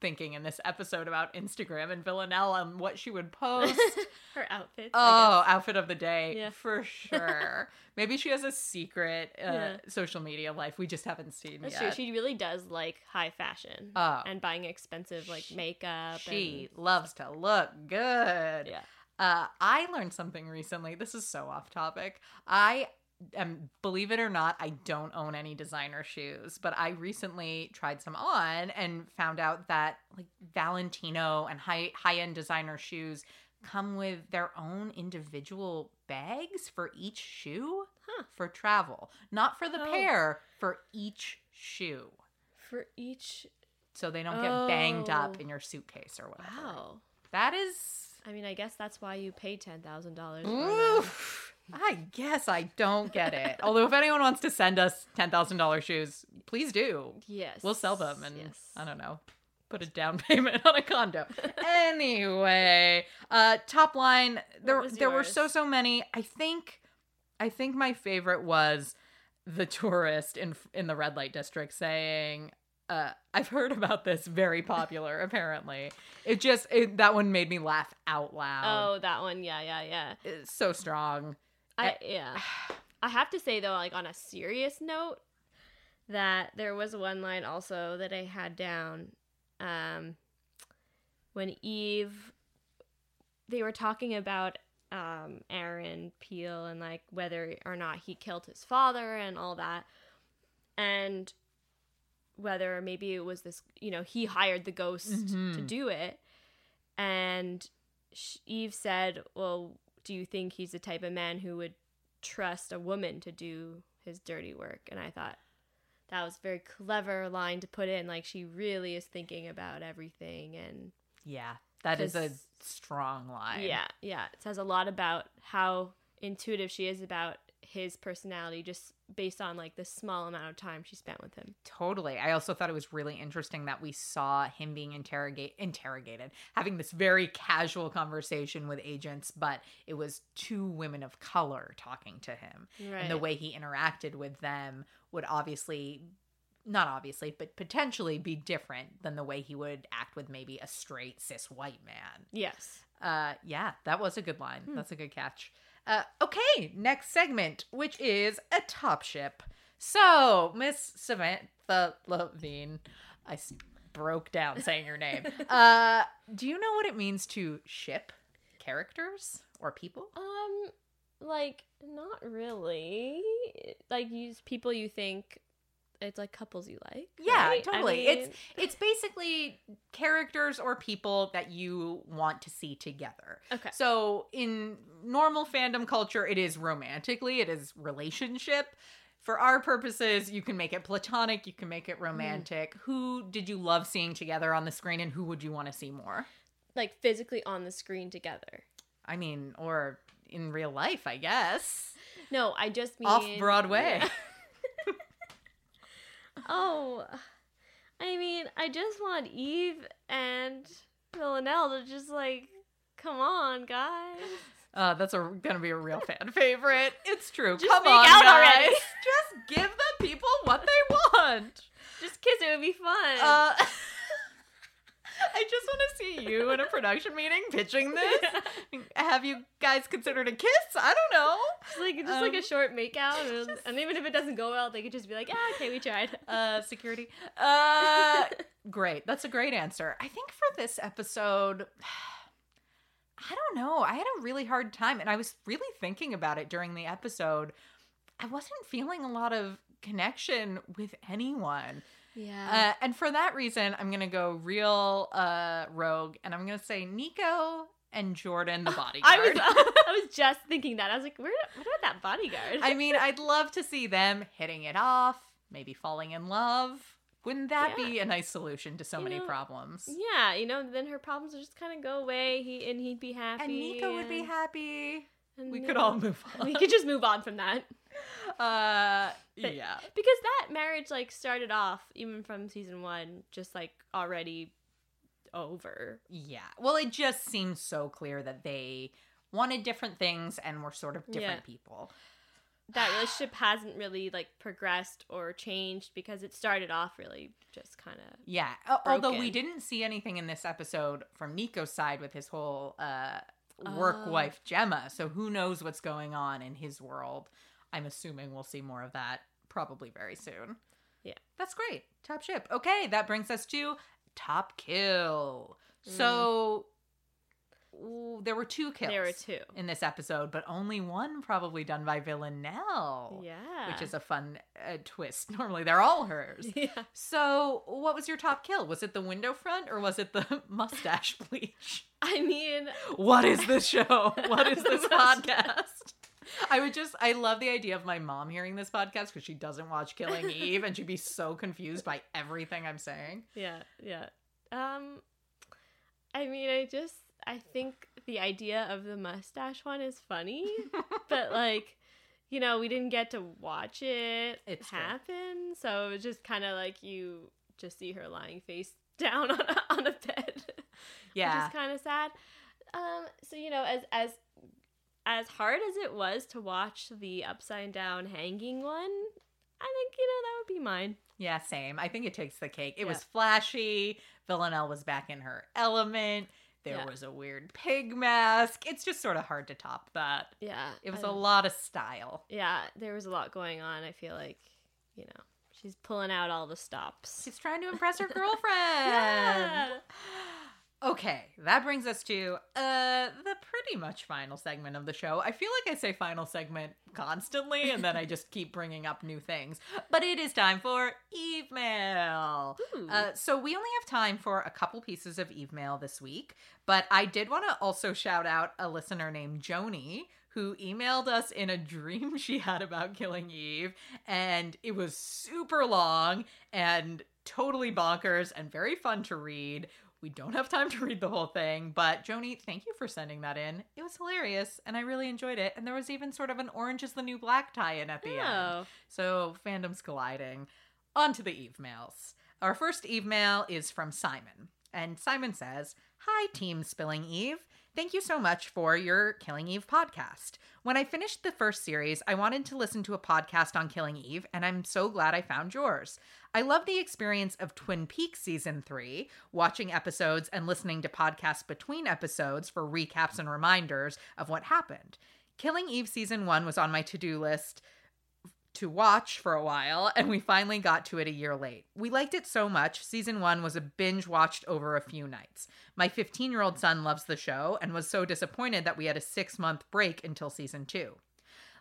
thinking in this episode about Instagram and Villanelle and what she would post. Her outfits. Oh, outfit of the day Yeah. for sure. Maybe she has a secret uh, Yeah. social media life we just haven't seen. That's true. yet. She really does like high fashion Oh. and buying expensive like makeup. She loves to look good. yeah. Uh, I learned something recently. This is so off topic. I am, believe it or not, I don't own any designer shoes, but I recently tried some on and found out that like Valentino and high high end designer shoes come with their own individual bags for each shoe Huh. for travel, not for the Oh. pair, for each shoe. For each. So they don't get banged up Oh. in your suitcase or whatever. Wow. That is I mean, I guess that's why you pay ten thousand dollars. I guess I don't get it. Although, if anyone wants to send us ten thousand dollars shoes, please do. Yes. We'll sell them, and yes. I don't know, put a down payment on a condo. anyway, uh, top line. There, there were so so many. I think, I think my favorite was the tourist in in the red light district saying. Uh, I've heard about this. Very popular, apparently. It just it, that one made me laugh out loud. Oh, that one. Yeah, yeah, yeah. It's so strong. I yeah. I have to say though, like on a serious note, that there was one line also that I had down, um, when Eve, they were talking about um Aaron Peel and like whether or not he killed his father and all that, and whether maybe it was this, you know, he hired the ghost to Mhm. do it, and Eve said, "Well, do you think he's the type of man who would trust a woman to do his dirty work?" And I thought that was a very clever line to put in. Like she really is thinking about everything, and Yeah, That is a strong line. yeah, yeah, it says a lot about how intuitive she is about his personality, just based on like the small amount of time she spent with him. Totally. I also thought it was really interesting that we saw him being interrogate interrogated, having this very casual conversation with agents, but it was two women of color talking to him. And the way he interacted with them would obviously not obviously, but potentially be different than the way he would act with maybe a straight cis white man. Yes. Uh, yeah, that was a good line. Hmm. That's a good catch. Uh, okay, next segment, which is a top ship. So, Miss Samantha Levine, I s- broke down saying your name. Uh, do you know what it means to ship characters or people? Um, like not really. Like use people you think it's like couples you like. Yeah, right? Totally. it's mean, it's basically characters or people that you want to see together. Okay. So in normal fandom culture, it is romantically, it is relationship. For our purposes, you can make it platonic, you can make it mm. romantic. Who did you love seeing together on the screen and who would you want to see more? like physically on the screen together. I mean, or in real life, I guess. No, I just mean Off Broadway. Yeah. oh, I mean, I just want Eve and Villanelle to just like, come on, guys. Uh, that's a, gonna be a real fan favorite. It's true. Just Come on, guys. already. Just give the people what they want. Just kiss it would be fun. Uh, I just want to see you in a production meeting pitching this. Have you guys considered a kiss? I don't know. Just like just like Um, a short makeout, and, and even if it doesn't go well, they could just be like, ah, okay, we tried. Uh, security. Uh, great. That's a great answer. I think for this episode, I don't know. I had a really hard time, and I was really thinking about it during the episode. I wasn't feeling a lot of connection with anyone. Yeah. Uh, and for that reason, I'm going to go real uh, rogue, and I'm going to say Nico and Jordan, the bodyguard. I was I was just thinking that. I was like, where what about that bodyguard? I mean, I'd love to see them hitting it off, maybe falling in love. Wouldn't that Yeah. be a nice solution to so You many know, problems? yeah, you know, then her problems would just kind of go away. He and he'd be happy. And Nico would be happy. and, We could all move on. We could just move on from that. Uh, But- yeah. because that marriage like started off even from season one just like already over Yeah. Well, it just seems so clear that they wanted different things and were sort of different Yeah. people. that relationship hasn't really like progressed or changed because it started off really just kind of Yeah. Al- Although we didn't see anything in this episode from Nico's side with his whole uh, work Oh. wife Gemma. So who knows what's going on in his world? I'm assuming we'll see more of that probably very soon. Yeah. That's great. Top ship. Okay, that brings us to top kill. Mm. So ooh, there were two kills. There were two. in this episode, but only one probably done by Villanelle. yeah Which is a fun uh, twist. Normally they're all hers. yeah So, what was your top kill? Was it the window front or was it the mustache bleach? i mean What is this show? What is this podcast? I would just, I love the idea of my mom hearing this podcast because she doesn't watch Killing Eve and she'd be so confused by everything I'm saying. yeah yeah um i mean i just i think the idea of the mustache one is funny but like you know we didn't get to watch it It's true. happen so it was just kind of like you just see her lying face down on a, on a bed Yeah. which is kind of sad. Um, so you know, as as as hard as it was to watch the upside down hanging one, I think you know that would be mine. Yeah, same. I think it takes the cake. It Yeah. was flashy. Villanelle was back in her element. There Yeah. was a weird pig mask. It's just sort of hard to top that. Yeah, It was a a lot of style. Yeah, there was a lot going on. I feel like you know she's pulling out all the stops. She's trying to impress her girlfriend. Yeah. Okay, that brings us to uh the pretty much final segment of the show. I feel like I say final segment constantly and then I just keep bringing up new things. But it is time for Eve Mail. Ooh. Uh, so we only have time for a couple pieces of Eve Mail this week, but I did want to also shout out a listener named Joni who emailed us in a dream she had about killing Eve and it was super long and totally bonkers and very fun to read. We don't have time to read the whole thing, but Joni, thank you for sending that in. It was hilarious and I really enjoyed it. And there was even sort of an Orange is the New Black tie in at the end. Oh. So fandom's colliding. On to the Eve mails. Our first Eve mail is from Simon. And Simon says, Hi, Team Spilling Eve. Thank you so much for your Killing Eve podcast. When I finished the first series, I wanted to listen to a podcast on Killing Eve, and I'm so glad I found yours. I love the experience of Twin Peaks season three, watching episodes and listening to podcasts between episodes for recaps and reminders of what happened. Killing Eve season one was on my to do list to watch for a while, and we finally got to it a year late. We liked it so much, season one was a binge watched over a few nights. My 15 year old son loves the show and was so disappointed that we had a six month break until season two.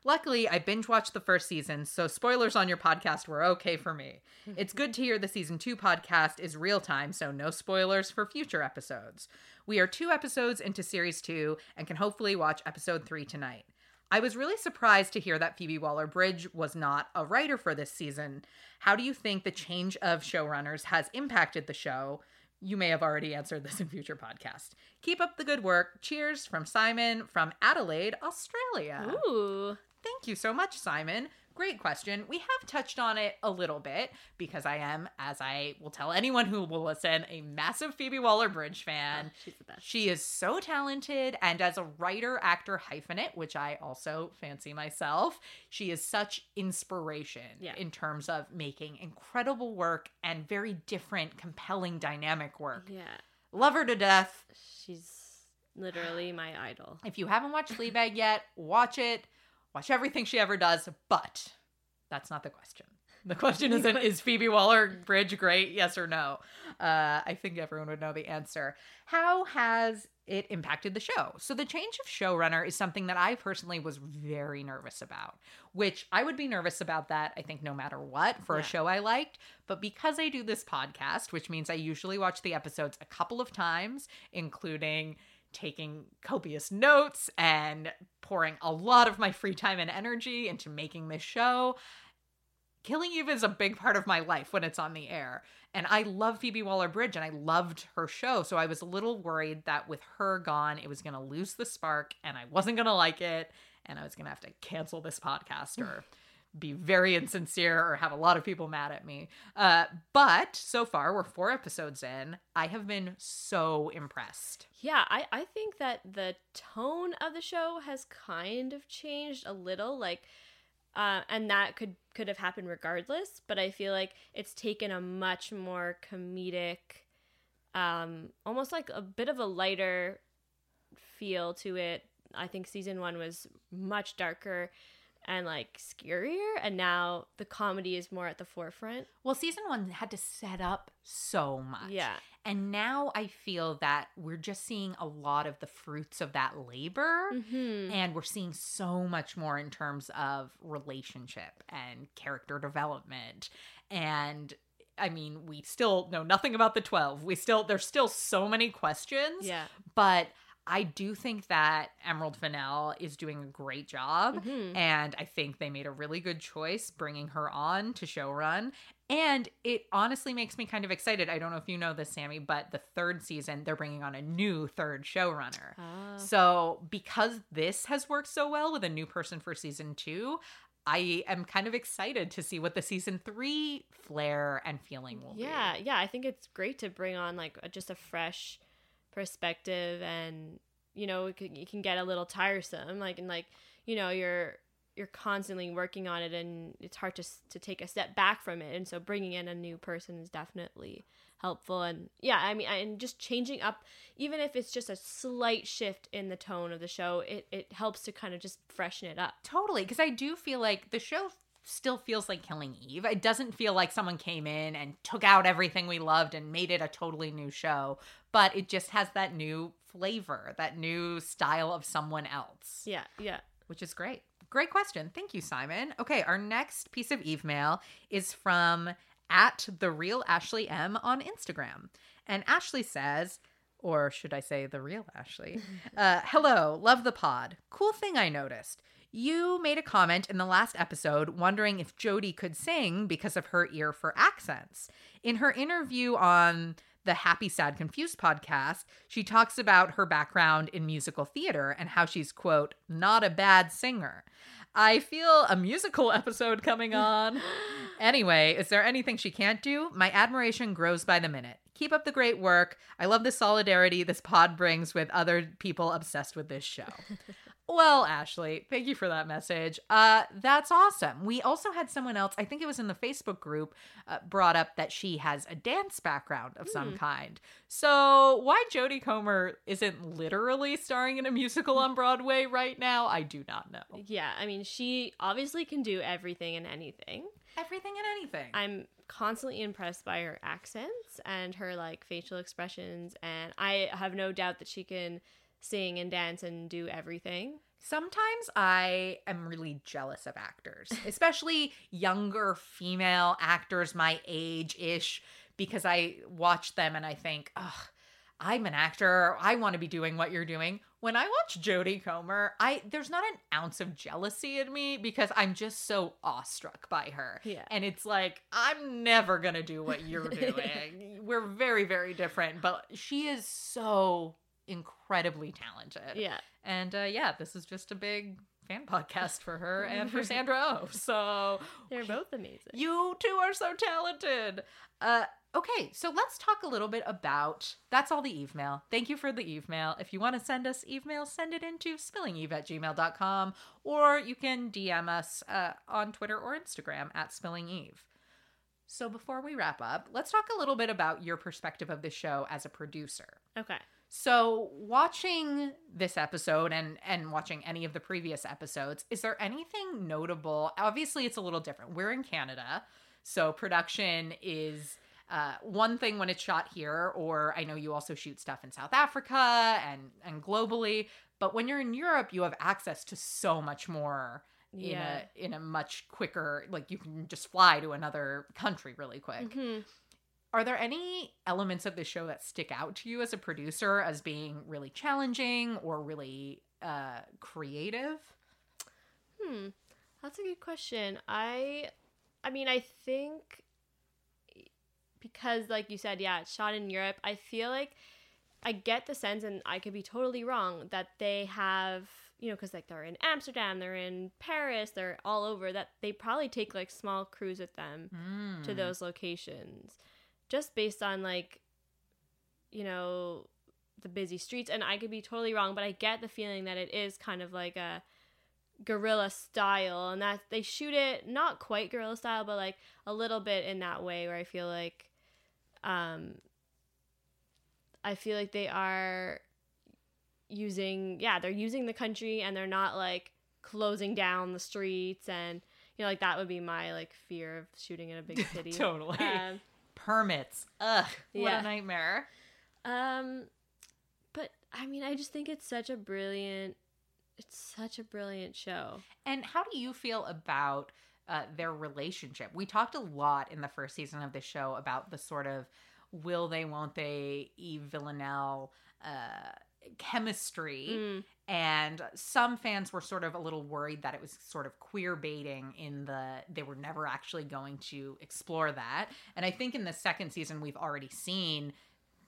Luckily, I binge watched the first season, so spoilers on your podcast were okay for me. It's good to hear the season two podcast is real time, so no spoilers for future episodes. We are two episodes into series two and can hopefully watch episode three tonight. I was really surprised to hear that Phoebe Waller Bridge was not a writer for this season. How do you think the change of showrunners has impacted the show? You may have already answered this in future podcasts. Keep up the good work. Cheers from Simon from Adelaide, Australia. Ooh. Thank you so much, Simon. Great question. We have touched on it a little bit because I am, as I will tell anyone who will listen, a massive Phoebe Waller Bridge fan. Oh, she's the best. She is so talented, and as a writer actor hyphenate, which I also fancy myself, she is such inspiration Yeah. in terms of making incredible work and very different, compelling, dynamic work. Yeah. Love her to death. She's literally my idol. If you haven't watched Fleabag yet, watch it. Watch everything she ever does. But that's not the question. The question isn't is Phoebe Waller Bridge great? Yes or no? Uh, I think everyone would know the answer. How has it impacted the show? So the change of showrunner is something that I personally was very nervous about. Which I would be nervous about that. I think no matter what for Yeah. a show I liked. But because I do this podcast, which means I usually watch the episodes a couple of times, including taking copious notes and pouring a lot of my free time and energy into making this show. Killing Eve is a big part of my life when it's on the air. And I love Phoebe Waller Bridge and I loved her show. So I was a little worried that with her gone, it was going to lose the spark and I wasn't going to like it. And I was going to have to cancel this podcast or be very insincere or have a lot of people mad at me. Uh, but so far, we're four episodes in. I have been so impressed. Yeah, I, I think that the tone of the show has kind of changed a little. Like, uh, and that could could have happened regardless. But I feel like it's taken a much more comedic, um, almost like a bit of a lighter feel to it. I think season one was much darker and like scarier, and now the comedy is more at the forefront. Well, season one had to set up so much. Yeah. And now I feel that we're just seeing a lot of the fruits of that labor. Mm-hmm. And we're seeing so much more in terms of relationship and character development. And I mean, we still know nothing about the 12. We still, there's still so many questions. Yeah. But I do think that Emerald Fennell is doing a great job. Mhm. And I think they made a really good choice bringing her on to showrun. And it honestly makes me kind of excited. I don't know if you know this, Sammy, but the third season, they're bringing on a new third showrunner. Ah. So, because this has worked so well with a new person for season two, I am kind of excited to see what the season three flair and feeling will yeah be. yeah yeah. i think it's great to bring on like just a fresh perspective and you know it can, it can get a little tiresome like and like you know you're you're constantly working on it and it's hard to to take a step back from it. And so bringing in a new person is definitely helpful. And yeah i mean and just changing up even if it's just a slight shift in the tone of the show it, it helps to kind of just freshen it up. Totally, because I do feel like the show still feels like Killing Eve. It doesn't feel like someone came in and took out everything we loved and made it a totally new show, but it just has that new flavor, that new style of someone else. yeah yeah which is great. Great question. Thank you, Simon. Okay, our next piece of Eve mail is from at the real Ashley M on Instagram. And Ashley says, or should I say the real Ashley? Uh, hello, love the pod. Cool thing I noticed. You made a comment in the last episode wondering if Jodie could sing because of her ear for accents. In her interview on the Happy, Sad, Confused podcast, she talks about her background in musical theater and how she's, quote, not a bad singer. I feel a musical episode coming on. Anyway, is there anything she can't do? My admiration grows by the minute. Keep up the great work. I love the solidarity this pod brings with other people obsessed with this show. Well, Ashley, thank you for that message. Uh, that's awesome. We also had someone else, I think it was in the Facebook group, uh, brought up that she has a dance background of some kind. So why Jodie Comer isn't literally starring in a musical on Broadway right now, I do not know. Yeah, I mean, she obviously can do everything and anything. Everything and anything. I'm constantly impressed by her accents and her like facial expressions, and I have no doubt that she can sing and dance and do everything. Sometimes I am really jealous of actors, especially younger female actors my age ish, because I watch them and I think, ugh, I'm an actor. I want to be doing what you're doing. When I watch Jodie Comer, I there's not an ounce of jealousy in me because I'm just so awestruck by her. Yeah. And it's like, I'm never gonna do what you're doing. We're very, very different, but she is so incredibly talented. Yeah. And uh, yeah, this is just a big fan podcast for her and for Sandra Oh. So They're both amazing. you two are so talented. Uh, okay, so let's talk a little bit about that's all the email. Thank you for the email. If you want to send us email, send it into spillingeve at gmail.com or you can DM us uh, on Twitter or Instagram at spillingeve. So before we wrap up, let's talk a little bit about your perspective of the show as a producer. Okay. So, watching this episode and and watching any of the previous episodes, is there anything notable? Obviously, it's a little different. We're in Canada, so production is uh, one thing when it's shot here, or I know you also shoot stuff in South Africa and and globally. But when you're in Europe, you have access to so much more in Yeah. a in a much quicker. Like you can just fly to another country really quick. Mhm. Are there any elements of the show that stick out to you as a producer as being really challenging or really uh, creative? Hmm. That's a good question. I I mean, I think because like you said, yeah, it's shot in Europe. I feel like I get the sense and I could be totally wrong that they have, you know, cuz like they're in Amsterdam, they're in Paris, they're all over that they probably take like small crews with them Hmm. to those locations just based on like you know the busy streets and i could be totally wrong but i get the feeling that it is kind of like a guerrilla style and that they shoot it not quite guerrilla style but like a little bit in that way where i feel like um i feel like they are using yeah they're using the country and they're not like closing down the streets and you know like that would be my like fear of shooting in a big city Totally. um, Permits. Ugh. What Yeah. a nightmare. um but i mean i just think it's such a brilliant it's such a brilliant show And how do you feel about uh, their relationship? We talked a lot in the first season of the show about the sort of will they, won't they, Eve Villanelle uh, chemistry. Mm. And some fans were sort of a little worried that it was sort of queer baiting in the they were never actually going to explore that. And I think in the second season, we've already seen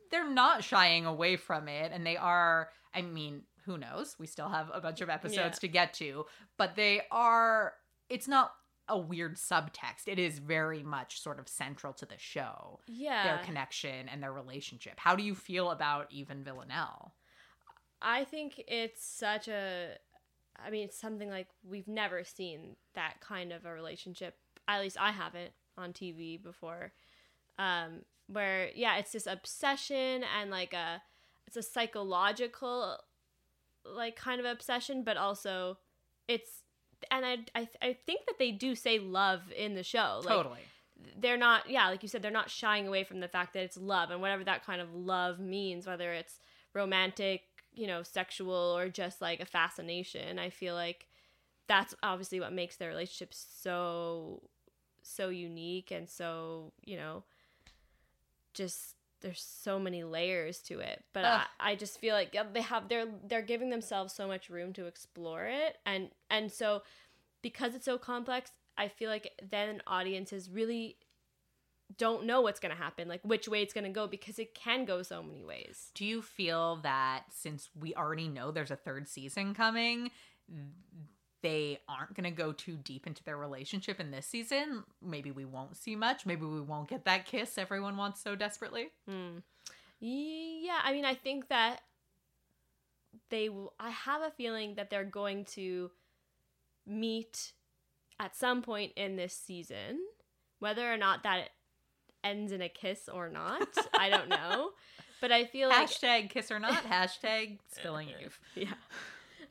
they're not shying away from it and they are i mean who knows we still have a bunch of episodes Yeah. to get to but they are it's not a weird subtext it is very much sort of central to the show yeah their connection and their relationship how do you feel about even villanelle I think it's such a I mean it's something like we've never seen that kind of a relationship. At least I haven't on TV before. Um where yeah, it's this obsession and like a it's a psychological like kind of obsession but also it's and I I I think that they do say love in the show. Like, totally they're not yeah like you said they're not shying away from the fact that it's love and whatever that kind of love means whether it's romantic you know sexual or just like a fascination i feel like that's obviously what makes their relationship so so unique and so you know just there's so many layers to it. But I, I just feel like they have they're they're giving themselves so much room to explore it. And and so because it's so complex i feel like then audiences really don't know what's going to happen like which way it's going to go because it can go so many ways do you feel that since we already know there's a third season coming they aren't going to go too deep into their relationship in this season maybe we won't see much maybe we won't get that kiss everyone wants so desperately Hmm. Yeah, I mean, I think that they will. I have a feeling that they're going to meet at some point in this season. Whether or not that ends in a kiss or not, I don't know. But I feel like hashtag kiss or not hashtag spilling eve yeah.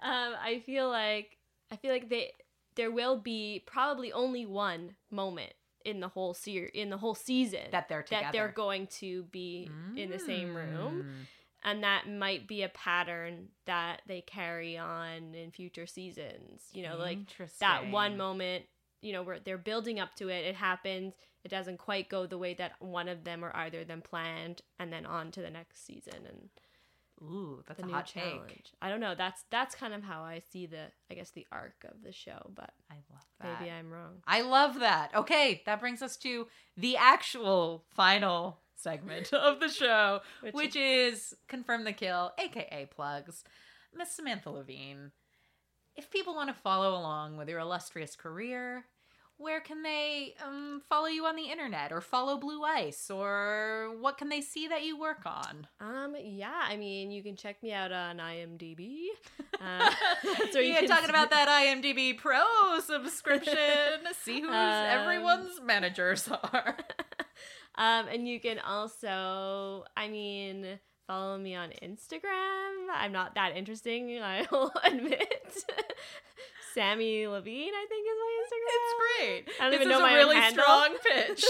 Um, I feel like I feel like they there will be probably only one moment in the whole ser- in the whole season That they're that they're going to be in the same room Mm. and that might be a pattern that they carry on in future seasons you know like that one moment you know where they're building up to it it happens it doesn't quite go the way that one of them or either of them planned and then on to the next season and Ooh, that's the a new hot challenge take. i don't know that's that's kind of how i see the i guess the arc of the show but I love that. maybe i'm wrong I love that. Okay, that brings us to the actual final segment of the show, Which which, is confirm the kill, aka plugs. Miss Samantha Levine. If people want to follow along with your illustrious career, where can they um, follow you on the internet or follow Blue Ice or what can they see that you work on? Um, yeah, I mean, you can check me out on IMDb. Uh, you you yeah, can talking see- about that IMDb Pro subscription. see who Um, everyone's managers are. Um, and you can also, I mean, follow me on Instagram. I'm not that interesting, I'll admit. Sammy Levine, I think, is my Instagram. It's great. I don't this even know a my really handle. strong pitch.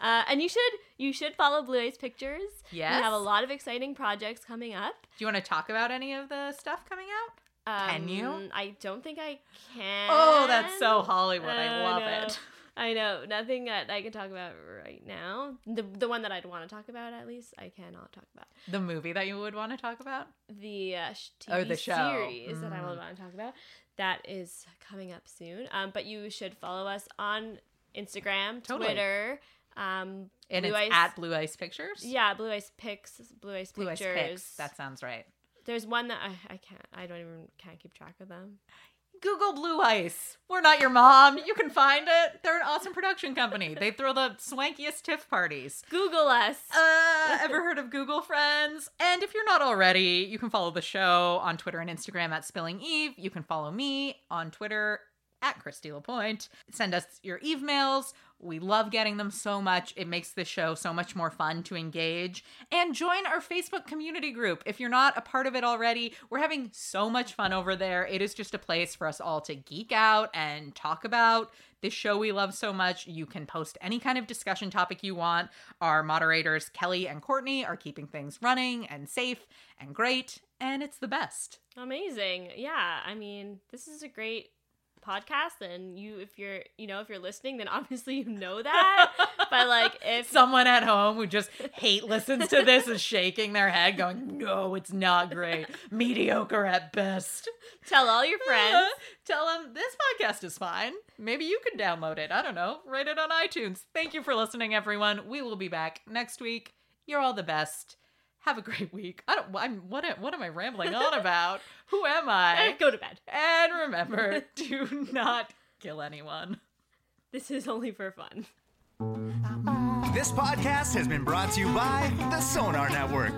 Uh, and you should you should follow Blue Ice Pictures. Yes. we have a lot of exciting projects coming up. Do you want to talk about any of the stuff coming out? Um, Can you? I don't think I can. Oh, that's so Hollywood. I Uh, love it. I know nothing that I can talk about right now. The the one that I'd want to talk about, at least, I cannot talk about. The movie that you would want to talk about? The uh, TV Oh, the show. series that I Mm. would want to talk about that is coming up soon. Um, but you should follow us on Instagram, Totally. Twitter. Um, And Blue it's Ice- at Blue Ice Pictures? yeah, Blue Ice Pics, Blue Ice Blue Ice Pictures. Pics. That sounds right. There's one that I, I can't. I don't even can't keep track of them. Google Blue Ice. We're not your mom. You can find it. They're an awesome production company. They throw the swankiest TIFF parties. Google us. Uh, ever heard of Google Friends? And if you're not already, you can follow the show on Twitter and Instagram at Spilling Eve. You can follow me on Twitter at Kristy Lapointe. Send us your emails. We love getting them so much. It makes the show so much more fun to engage. And join our Facebook community group. If you're not a part of it already, we're having so much fun over there. It is just a place for us all to geek out and talk about this show we love so much. You can post any kind of discussion topic you want. Our moderators, Kelly and Courtney, are keeping things running and safe and great, and it's the best. Amazing. Yeah, I mean, this is a great podcast and you if you're, you know, if you're listening then obviously you know that. but like if Someone at home who just hate listens to this is shaking their head, going, No, it's not great. Mediocre at best. tell all your friends. Tell them this podcast is fine. Maybe you can download it. I don't know. Rate it on iTunes. Thank you for listening, everyone. We will be back next week. You're all the best. Have a great week. I don't. I'm. What? What am I rambling on about? Who am I? Go to bed. And remember, do not kill anyone. This is only for fun. This podcast has been brought to you by the Sonar Network.